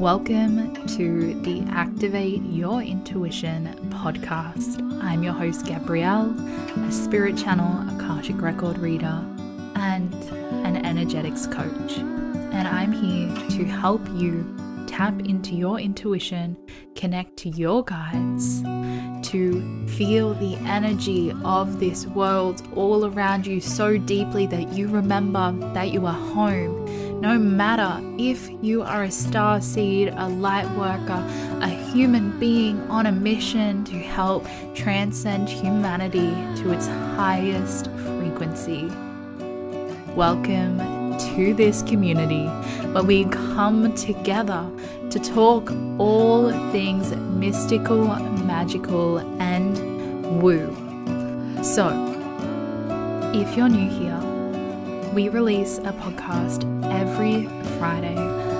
Welcome to the Activate Your Intuition podcast. I'm your host, Gabrielle, a spirit channel, Akashic record reader, and an energetics coach. And I'm here to help you tap into your intuition, connect to your guides, to feel the energy of this world all around you so deeply that you remember that you are home no matter if you are a star seed, a light worker, a human being on a mission to help transcend humanity to its highest frequency. Welcome to this community where we come together to talk all things mystical, magical, and woo. So, if you're new here, we release a podcast every Friday,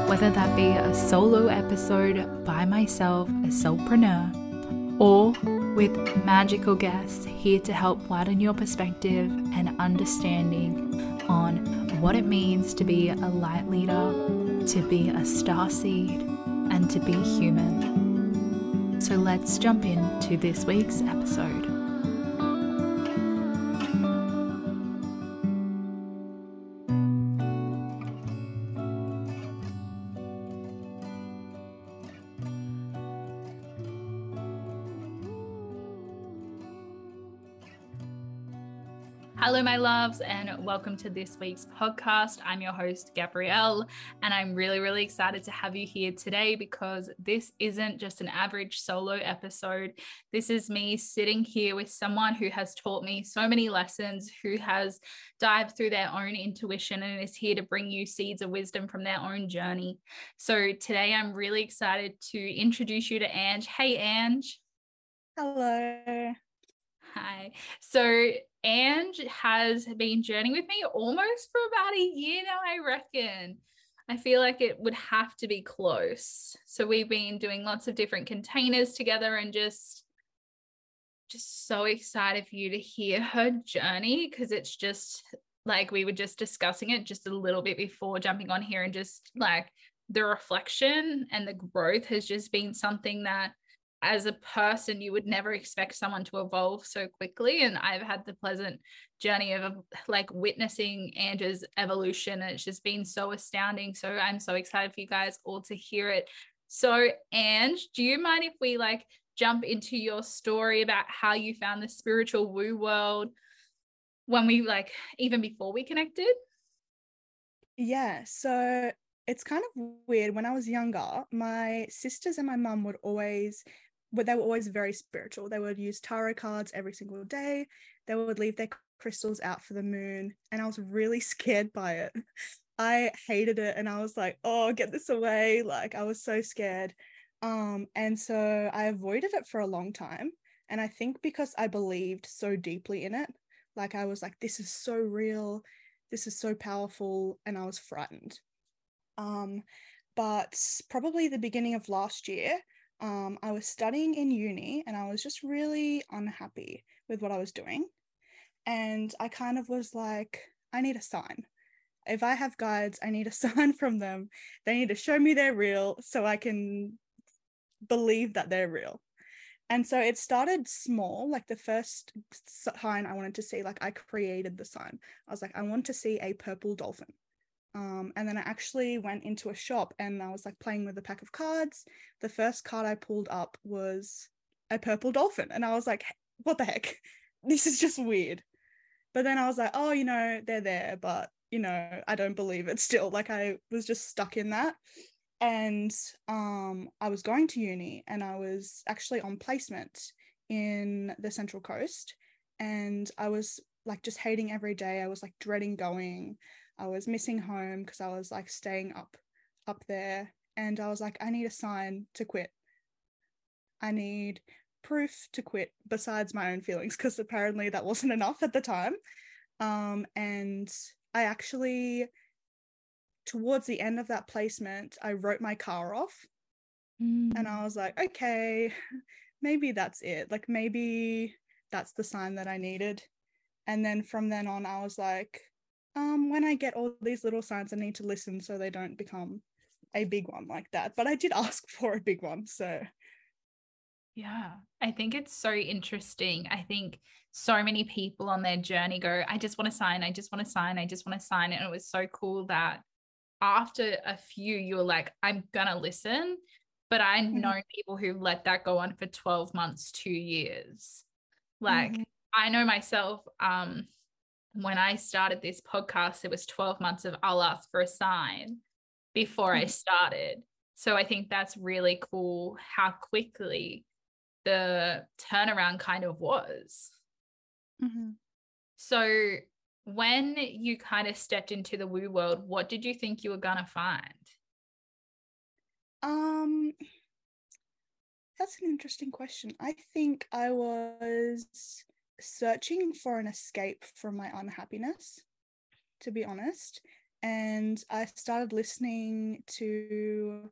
whether that be a solo episode by myself, a soulpreneur, or with magical guests here to help widen your perspective and understanding on what it means to be a light leader, to be a star seed, and to be human. So let's jump into this week's episode. Hello, my loves, and welcome to this week's podcast. I'm your host, Gabrielle, and I'm really, really excited to have you here today because this isn't just an average solo episode. This is me sitting here with someone who has taught me so many lessons, who has dived through their own intuition and is here to bring you seeds of wisdom from their own journey. So today, I'm really excited to introduce you to Ange. Hey, Ange. Hello. Hi. So Ange has been journeying with me almost for about a year now, I reckon. I feel like it would have to be close. So we've been doing lots of different containers together and just just so excited for you to hear her journey because it's just like we were just discussing it just a little bit before jumping on here and just like the reflection and the growth has just been something that as a person you would never expect someone to evolve so quickly and i've had the pleasant journey of like witnessing Ange's evolution and it's just been so astounding so i'm so excited for you guys all to hear it. So Ange do you mind if we like jump into your story about how you found the spiritual woo world when we like even before we connected? Yeah so it's kind of weird. When i was younger my sisters and my mum would always but they were always very spiritual. They would use tarot cards every single day. They would leave their crystals out for the moon. And I was really scared by it. I hated it and I was like, oh, get this away. Like I was so scared. Um, and so I avoided it for a long time. And I think because I believed so deeply in it, like I was like, this is so real, this is so powerful, and I was frightened. Um, but probably the beginning of last year, um, I was studying in uni and I was just really unhappy with what I was doing. And I kind of was like, I need a sign. If I have guides, I need a sign from them. They need to show me they're real so I can believe that they're real. And so it started small, like the first sign I wanted to see, like I created the sign. I was like, I want to see a purple dolphin. Um, and then I actually went into a shop and I was like playing with a pack of cards. The first card I pulled up was a purple dolphin. And I was like, what the heck? This is just weird. But then I was like, oh, you know, they're there, but, you know, I don't believe it still. Like I was just stuck in that. And um, I was going to uni and I was actually on placement in the Central Coast. And I was like just hating every day. I was like dreading going. I was missing home because I was like staying up up there and I was like I need a sign to quit. I need proof to quit besides my own feelings because apparently that wasn't enough at the time. Um, and I actually towards the end of that placement I wrote my car off mm. and I was like okay maybe that's it like maybe that's the sign that I needed and then from then on I was like um, when I get all these little signs, I need to listen so they don't become a big one like that, but I did ask for a big one. So yeah, I think it's so interesting. I think so many people on their journey go, I just want to sign, I just want to sign, I just want to sign. And it was so cool that after a few, you were like, I'm going to listen. But I mm-hmm. know people who let that go on for 12 months, two years. Like, mm-hmm. I know myself, um, when I started this podcast, it was 12 months of I'll ask for a sign before mm-hmm. I started. So I think that's really cool how quickly the turnaround kind of was. Mm-hmm. So when you kind of stepped into the woo world, what did you think you were gonna find? Um that's an interesting question. I think I was searching for an escape from my unhappiness, to be honest. And I started listening to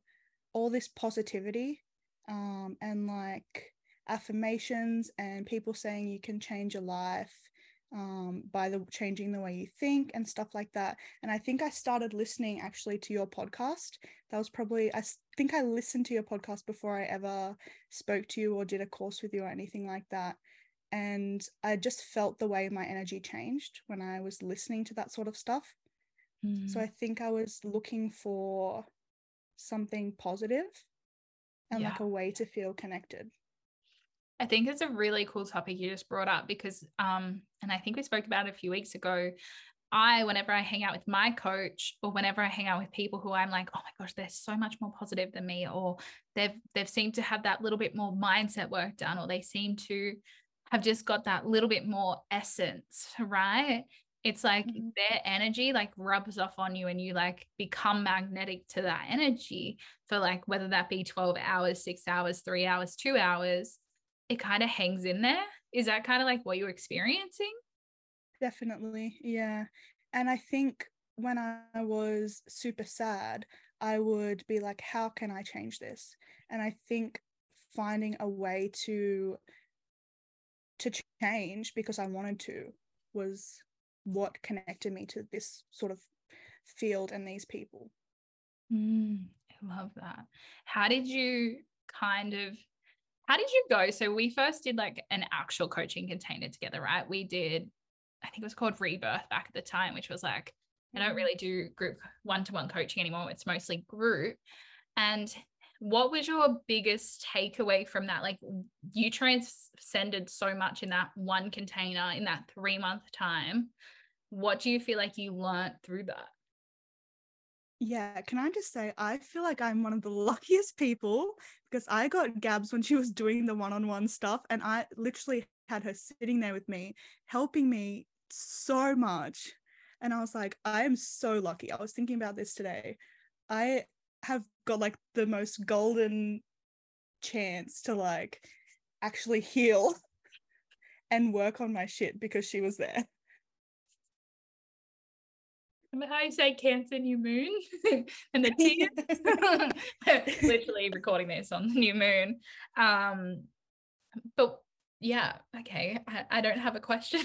all this positivity um, and like affirmations and people saying you can change your life um, by the changing the way you think and stuff like that. And I think I started listening actually to your podcast. That was probably I think I listened to your podcast before I ever spoke to you or did a course with you or anything like that. And I just felt the way my energy changed when I was listening to that sort of stuff. Mm. So I think I was looking for something positive and yeah. like a way to feel connected. I think it's a really cool topic you just brought up because, um, and I think we spoke about it a few weeks ago. I, whenever I hang out with my coach, or whenever I hang out with people who I'm like, oh my gosh, they're so much more positive than me, or they've they've seemed to have that little bit more mindset work done, or they seem to have just got that little bit more essence, right? It's like mm-hmm. their energy like rubs off on you and you like become magnetic to that energy for like whether that be 12 hours, six hours, three hours, two hours it kind of hangs in there. Is that kind of like what you're experiencing? Definitely. Yeah. And I think when I was super sad, I would be like, how can I change this? And I think finding a way to to change because I wanted to was what connected me to this sort of field and these people. Mm, I love that. How did you kind of how did you go? So we first did like an actual coaching container together, right? We did, I think it was called Rebirth back at the time, which was like, I don't mm-hmm. really do group one to one coaching anymore. It's mostly group. And what was your biggest takeaway from that? Like you transcended so much in that one container in that three month time. What do you feel like you learned through that? Yeah, can I just say, I feel like I'm one of the luckiest people because I got Gabs when she was doing the one on one stuff, and I literally had her sitting there with me, helping me so much. And I was like, I am so lucky. I was thinking about this today. I have got like the most golden chance to like actually heal and work on my shit because she was there. Remember how you say Cancer new moon and the tears. Literally recording this on the new moon. Um, but yeah, okay. I, I don't have a question.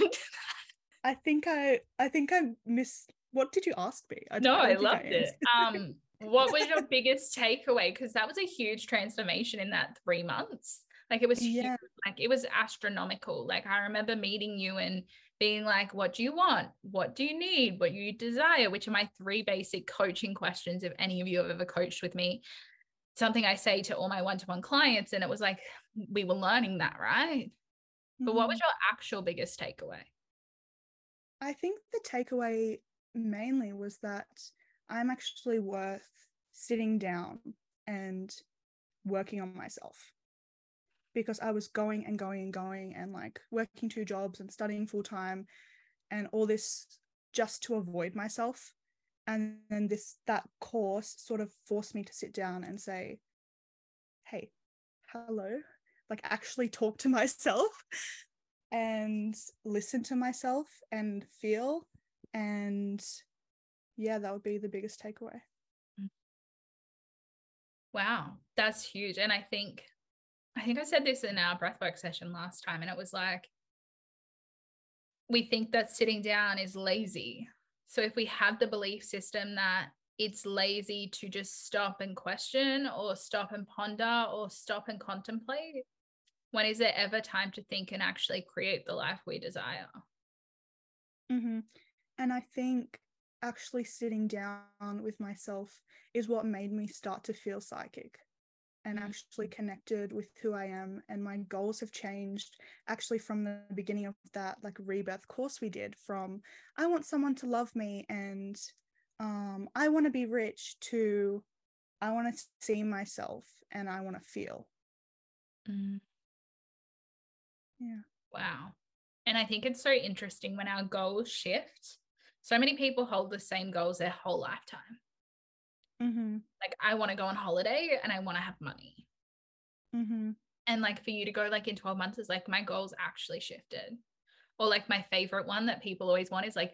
I think I I think I missed what did you ask me? I no, I loved I it. Um, what was your biggest takeaway? Because that was a huge transformation in that three months. Like it was yeah. huge. like it was astronomical. Like I remember meeting you and being like, what do you want? What do you need? What do you desire? Which are my three basic coaching questions. If any of you have ever coached with me, something I say to all my one to one clients. And it was like, we were learning that, right? Mm-hmm. But what was mm-hmm. your actual biggest takeaway? I think the takeaway mainly was that I'm actually worth sitting down and working on myself because I was going and going and going and like working two jobs and studying full time and all this just to avoid myself. And then this that course sort of forced me to sit down and say, hey, hello, like actually talk to myself and listen to myself and feel. And yeah, that would be the biggest takeaway. Wow, that's huge. And I think I think I said this in our breathwork session last time, and it was like, we think that sitting down is lazy. So if we have the belief system that it's lazy to just stop and question or stop and ponder or stop and contemplate? When is there ever time to think and actually create the life we desire? Mm-hmm. And I think actually sitting down with myself is what made me start to feel psychic and mm-hmm. actually connected with who I am. And my goals have changed actually from the beginning of that like rebirth course we did from I want someone to love me and um, I want to be rich to I want to see myself and I want to feel. Mm. Yeah. Wow. And I think it's so interesting when our goals shift. So many people hold the same goals their whole lifetime. Mm-hmm. Like, I want to go on holiday and I want to have money. Mm-hmm. And like for you to go like in 12 months is like my goals actually shifted. Or like my favorite one that people always want is like,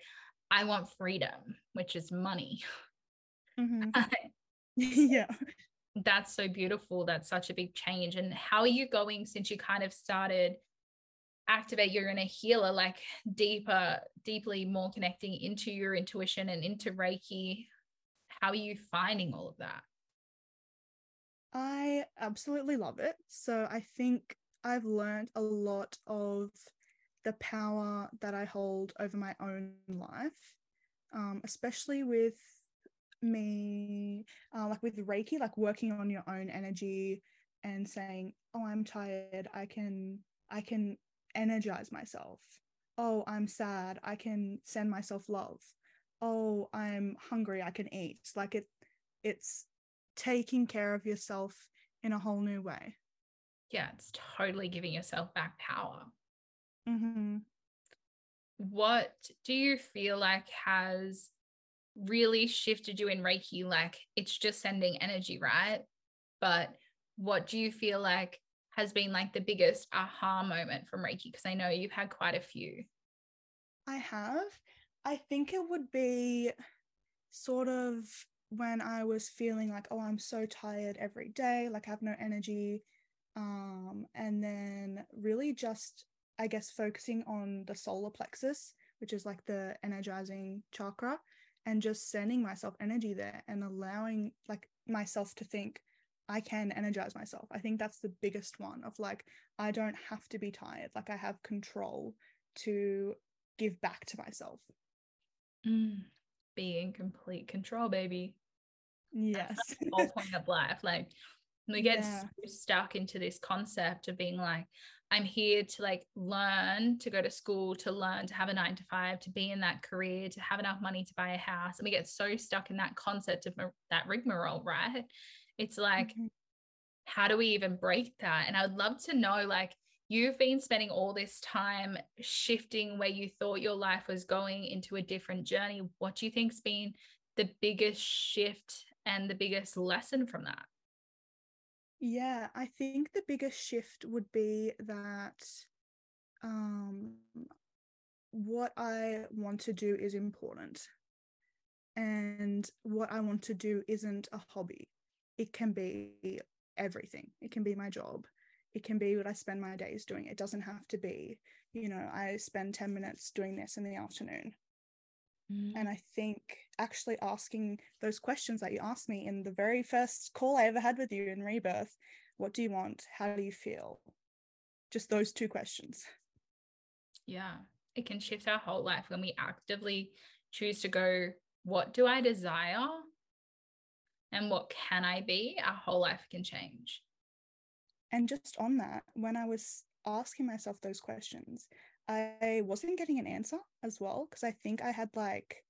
I want freedom, which is money. Mm-hmm. yeah. That's so beautiful. That's such a big change. And how are you going since you kind of started activate your inner healer, like deeper, deeply more connecting into your intuition and into Reiki? How are you finding all of that? I absolutely love it. So I think I've learned a lot of the power that I hold over my own life, um, especially with me, uh, like with Reiki, like working on your own energy and saying, "Oh, I'm tired. I can, I can energize myself. Oh, I'm sad. I can send myself love. Oh, I'm hungry. I can eat." Like it, it's taking care of yourself in a whole new way. Yeah, it's totally giving yourself back power. Mm-hmm. What do you feel like has really shifted you in Reiki? Like it's just sending energy, right? But what do you feel like has been like the biggest aha moment from Reiki? Because I know you've had quite a few. I have. I think it would be sort of when I was feeling like, oh, I'm so tired every day, like I have no energy. Um, and then really just I guess, focusing on the solar plexus, which is like the energizing chakra, and just sending myself energy there and allowing like myself to think I can energize myself. I think that's the biggest one of like, I don't have to be tired. Like, I have control to give back to myself. Mm, be in complete control, baby. Yes. That's the whole point of life. Like, we get yeah. so stuck into this concept of being like, I'm here to like learn, to go to school, to learn, to have a nine to five, to be in that career, to have enough money to buy a house. And we get so stuck in that concept of that rigmarole, right? It's like, mm-hmm. how do we even break that? And I would love to know, like, you've been spending all this time shifting where you thought your life was going into a different journey. What do you think's been the biggest shift and the biggest lesson from that? Yeah, I think the biggest shift would be that um, what I want to do is important. And what I want to do isn't a hobby. It can be everything. It can be my job. It can be what I spend my days doing. It doesn't have to be, you know, I spend 10 minutes doing this in the afternoon. Mm. And I think actually asking those questions that you asked me in the very first call I ever had with you in Rebirth what do you want? How do you feel? Just those two questions. Yeah, it can shift our whole life when we actively choose to go, what do I desire? And what can I be? Our whole life can change. And just on that, when I was asking myself those questions, I wasn't getting an answer as well because I think I had like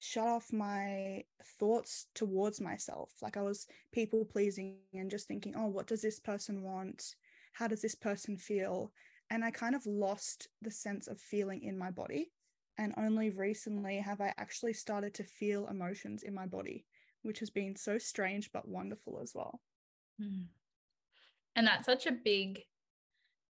shut off my thoughts towards myself. Like I was people pleasing and just thinking, oh, what does this person want? How does this person feel? And I kind of lost the sense of feeling in my body. And only recently have I actually started to feel emotions in my body, which has been so strange but wonderful as well. Mm. And that's such a big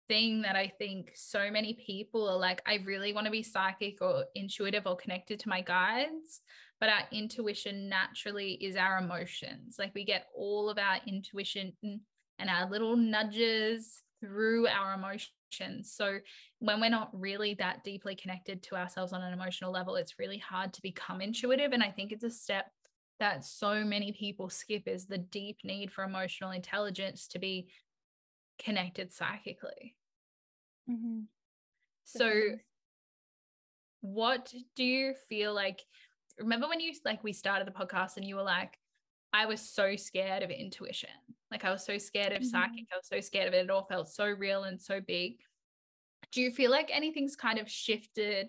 thing that I think so many people are like, I really want to be psychic or intuitive or connected to my guides. But our intuition naturally is our emotions. Like we get all of our intuition and our little nudges through our emotions. So when we're not really that deeply connected to ourselves on an emotional level, it's really hard to become intuitive. And I think it's a step that so many people skip is the deep need for emotional intelligence to be connected psychically. Mm-hmm. So, what do you feel like? Remember when you like we started the podcast and you were like, I was so scared of intuition. Like I was so scared of mm-hmm. psychic. I was so scared of it. It all felt so real and so big. Do you feel like anything's kind of shifted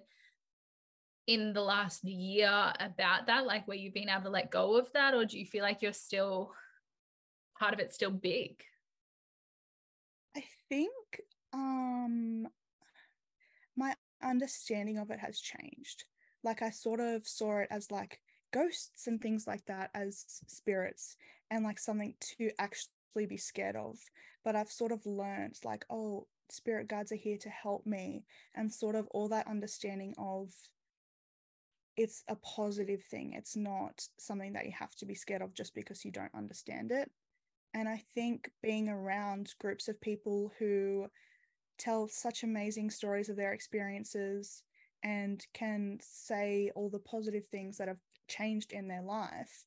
in the last year about that? Like where you've been able to let go of that? Or do you feel like you're still part of it still big? I think um my understanding of it has changed. Like I sort of saw it as like ghosts and things like that as spirits and like something to actually be scared of. But I've sort of learned like, oh, spirit guides are here to help me and sort of all that understanding of it's a positive thing. It's not something that you have to be scared of just because you don't understand it. And I think being around groups of people who tell such amazing stories of their experiences and can say all the positive things that have changed in their life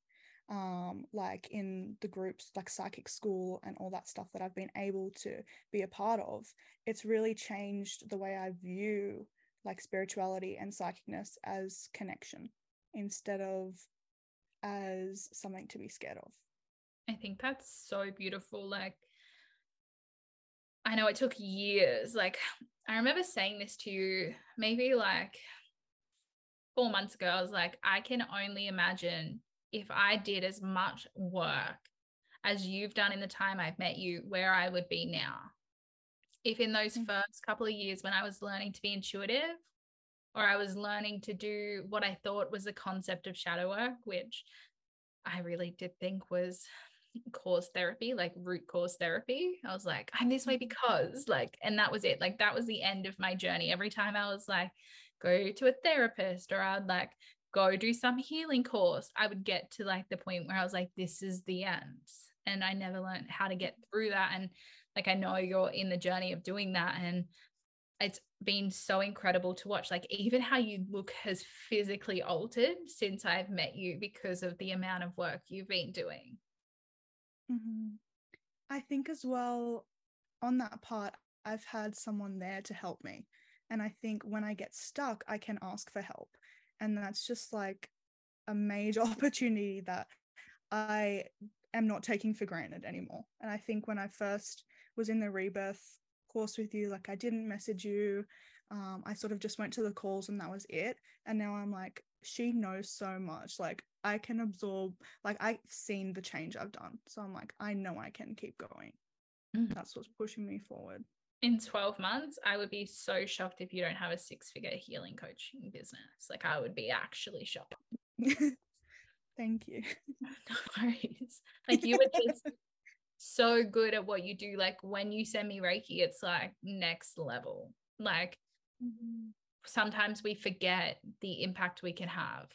um, like in the groups like psychic school and all that stuff that I've been able to be a part of, it's really changed the way I view like spirituality and psychicness as connection instead of as something to be scared of. I think that's so beautiful. Like, I know it took years. Like, I remember saying this to you maybe like four months ago. I was like, I can only imagine if I did as much work as you've done in the time I've met you, where I would be now. If in those mm. first couple of years when I was learning to be intuitive, or I was learning to do what I thought was the concept of shadow work, which I really did think was cause therapy, like root cause therapy. I was like, I'm this way mm-hmm. because, like, and that was it. Like, that was the end of my journey. Every time I was like, go to a therapist, or I'd like go do some healing course, I would get to like the point where I was like, this is the end. And I never learned how to get through that. And like, I know you're in the journey of doing that. And it's been so incredible to watch. Like, even how you look has physically altered since I've met you because of the amount of work you've been doing. Mm-hmm. I think as well, on that part, I've had someone there to help me. And I think when I get stuck, I can ask for help and that's just like a major opportunity that I am not taking for granted anymore. And I think when I first was in the rebirth course with you, like I didn't message you. Um, I sort of just went to the calls and that was it. And now I'm like, she knows so much. Like I can absorb, like I've seen the change I've done. So I'm like, I know I can keep going. Mm-hmm. That's what's pushing me forward in 12 months, I would be so shocked if you don't have a six figure healing coaching business. Like, I would be actually shocked. Thank you. No worries. Like, you were just so good at what you do. Like, when you send me Reiki, it's like next level. Like, mm-hmm. sometimes we forget the impact we can have.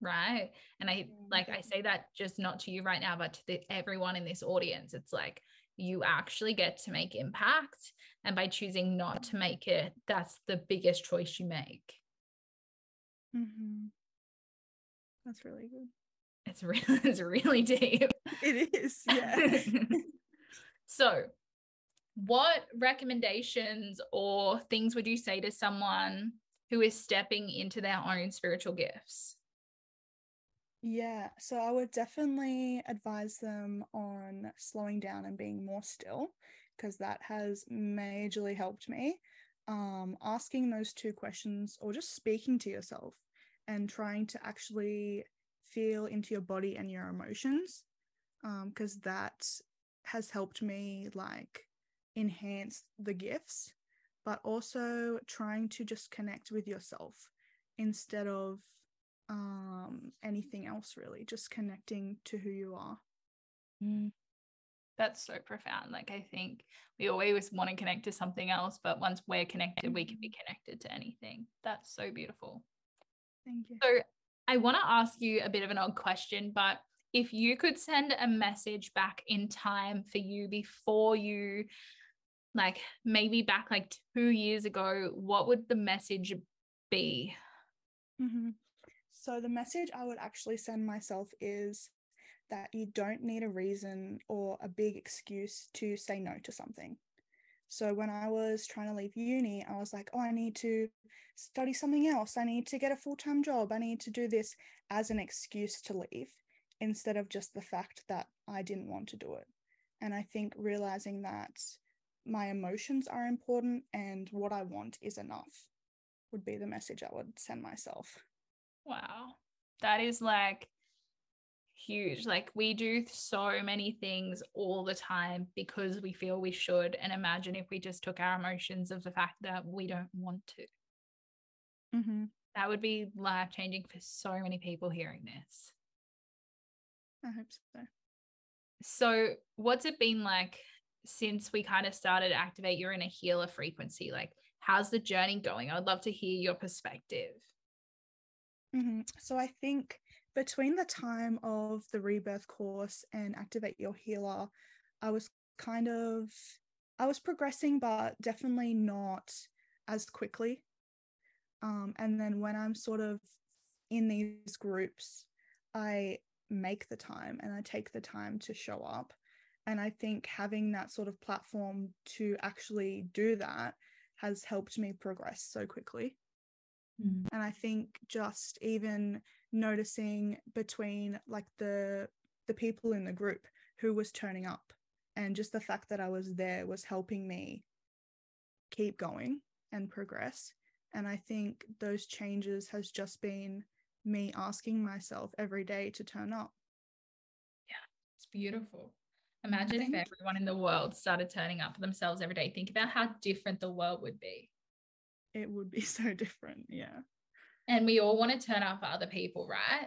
Right. And I like, I say that just not to you right now, but to the, everyone in this audience. It's like, you actually get to make impact. And by choosing not to make it, that's the biggest choice you make. Mm-hmm. That's really good. It's really, it's really deep. It is, yeah. so, what recommendations or things would you say to someone who is stepping into their own spiritual gifts? Yeah, so I would definitely advise them on slowing down and being more still because that has majorly helped me. Um, asking those two questions or just speaking to yourself and trying to actually feel into your body and your emotions because um, that has helped me like enhance the gifts, but also trying to just connect with yourself instead of um, anything else really, just connecting to who you are. Mm. That's so profound. Like, I think we always want to connect to something else, but once we're connected, we can be mm-hmm. connected to anything. That's so beautiful. Thank you. So, I want to ask you a bit of an odd question, but if you could send a message back in time for you before you, like maybe back like two years ago, what would the message be? Mm-hmm. So the message I would actually send myself is that you don't need a reason or a big excuse to say no to something. So when I was trying to leave uni, I was like, oh, I need to study something else. I need to get a full time job. I need to do this as an excuse to leave instead of just the fact that I didn't want to do it. And I think realizing that my emotions are important and what I want is enough would be the message I would send myself. Wow. That is like huge. Like we do so many things all the time because we feel we should. And imagine if we just took our emotions of the fact that we don't want to. Mm-hmm. That would be life changing for so many people hearing this. I hope so. So, what's it been like since we kind of started activate your inner healer frequency? Like, how's the journey going? I would love to hear your perspective. Mm-hmm. So, I think between the time of the rebirth course and activate your healer i was kind of i was progressing but definitely not as quickly. Um, and then when i'm sort of in these groups i make the time and i take the time to show up. And i think having that sort of platform to actually do that has helped me progress so quickly. Mm. and i think just even noticing between like the the people in the group who was turning up and just the fact that I was there was helping me keep going and progress and I think those changes has just been me asking myself every day to turn up. Yeah, it's beautiful. Imagine if everyone in the world started turning up for themselves every day. Think about how different the world would be. It would be so different. Yeah and we all want to turn up for other people right?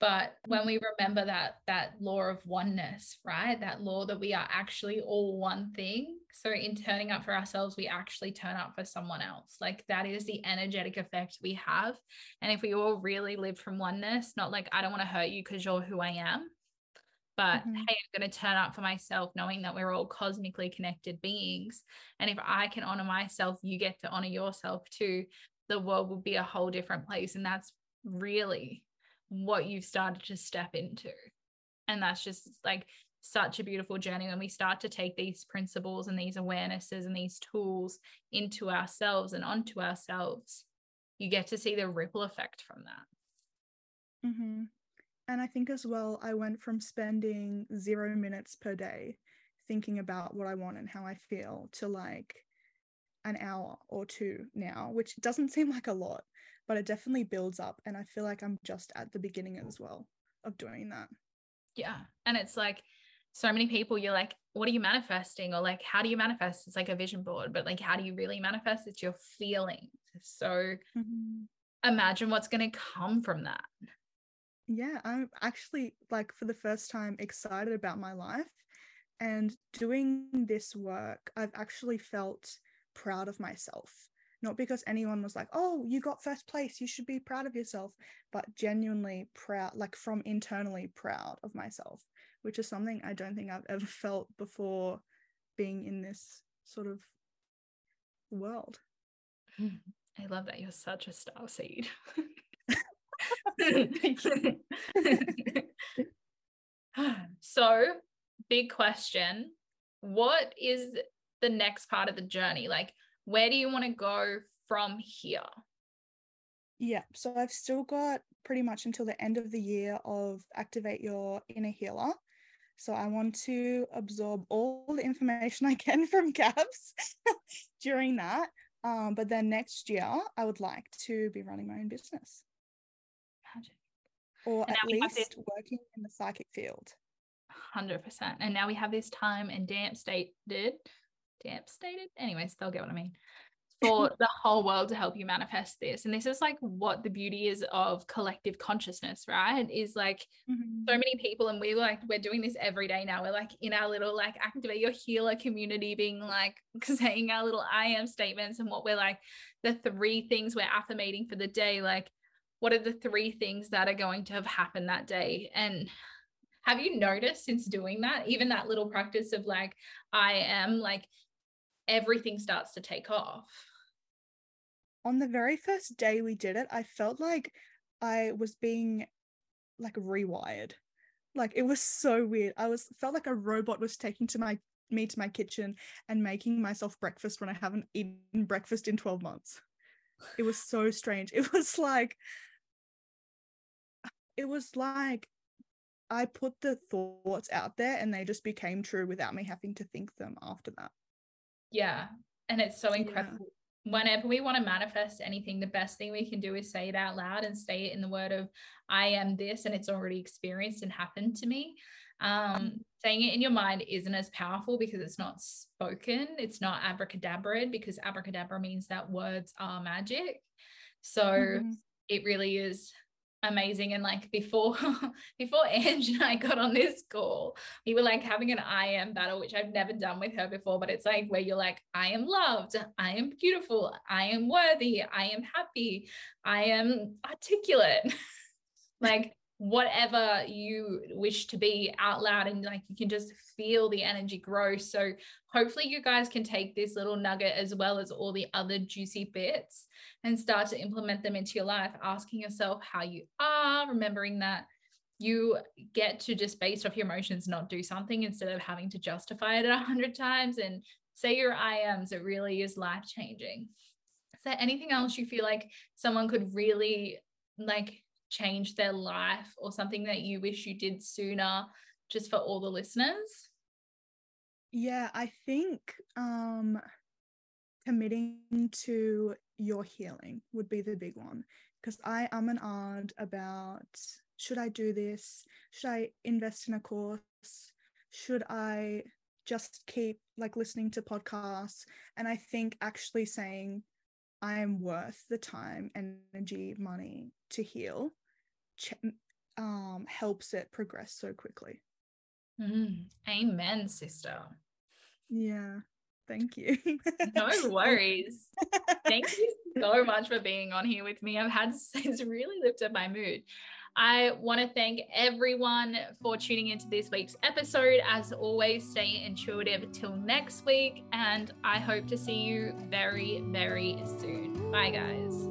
But when we remember that that law of oneness right? That law that we are actually all one thing. So in turning up for ourselves we actually turn up for someone else. Like that is the energetic effect we have. And if we all really live from oneness not like i don't want to hurt you because you're who i am but mm-hmm. hey i'm going to turn up for myself knowing that we're all cosmically connected beings. And if i can honor myself you get to honor yourself too the world will be a whole different place. And that's really what you've started to step into. And that's just like such a beautiful journey when we start to take these principles and these awarenesses and these tools into ourselves and onto ourselves. You get to see the ripple effect from that. Mm-hmm. And I think as well, I went from spending zero minutes per day thinking about what I want and how I feel to like an hour or two now, which doesn't seem like a lot, but it definitely builds up. And I feel like I'm just at the beginning as well of doing that. Yeah. And it's like so many people, you're like, what are you manifesting? Or like, how do you manifest? It's like a vision board, but like, how do you really manifest? It's your feelings. So mm-hmm. imagine what's going to come from that. Yeah. I'm actually like for the first time excited about my life. And doing this work, I've actually felt proud of myself. Not because anyone was like, oh, you got first place, you should be proud of yourself, but genuinely proud, like from internally proud of myself, which is something I don't think I've ever felt before being in this sort of world. I love that you're such a star seed. so, big question. What is the next part of the journey? Like, where do you want to go from here? Yeah, so I've still got pretty much until the end of the year of activate your inner healer. So I want to absorb all the information I can from Gabs during that. Um, but then next year, I would like to be running my own business. Magic. Or and at least this- working in the psychic field. 100%. And now we have this time and damp stated damp stated. Anyways, they'll get what I mean. For the whole world to help you manifest this. And this is like what the beauty is of collective consciousness, right? Is like mm-hmm. so many people, and we're like, we're doing this every day now. We're like in our little like activate your healer community, being like saying our little I am statements and what we're like, the three things we're affirmating for the day. Like, what are the three things that are going to have happened that day? And have you noticed since doing that, even that little practice of like, I am like everything starts to take off. On the very first day we did it, I felt like I was being like rewired. Like it was so weird. I was felt like a robot was taking to my me to my kitchen and making myself breakfast when I haven't eaten breakfast in 12 months. It was so strange. It was like it was like I put the thoughts out there and they just became true without me having to think them after that. Yeah. And it's so incredible. Yeah. Whenever we want to manifest anything, the best thing we can do is say it out loud and say it in the word of, I am this, and it's already experienced and happened to me. Um, saying it in your mind isn't as powerful because it's not spoken, it's not abracadabra because abracadabra means that words are magic. So mm-hmm. it really is amazing. And like before before Ange and I got on this call we were like having an I am battle which I've never done with her before but it's like where you're like I am loved I am beautiful I am worthy I am happy I am articulate. Like whatever you wish to be out loud and like you can just feel the energy grow. So hopefully you guys can take this little nugget as well as all the other juicy bits and start to implement them into your life. Asking yourself how you are remembering that you get to just based off your emotions not do something instead of having to justify it a hundred times and say your i ams it really is life changing is there anything else you feel like someone could really like change their life or something that you wish you did sooner just for all the listeners? Yeah, I think um committing to your healing would be the big one because I am an odd about should I do this? Should I invest in a course? Should I just keep like listening to podcasts? And I think actually saying I am worth the time, energy, money to heal ch- um, helps it progress so quickly. Mm, amen, sister. Yeah. Thank you. no worries. Thank you so much for being on here with me. I've had it's really lifted my mood. I want to thank everyone for tuning into this week's episode. As always, stay intuitive till next week, and I hope to see you very, very soon. Bye, guys.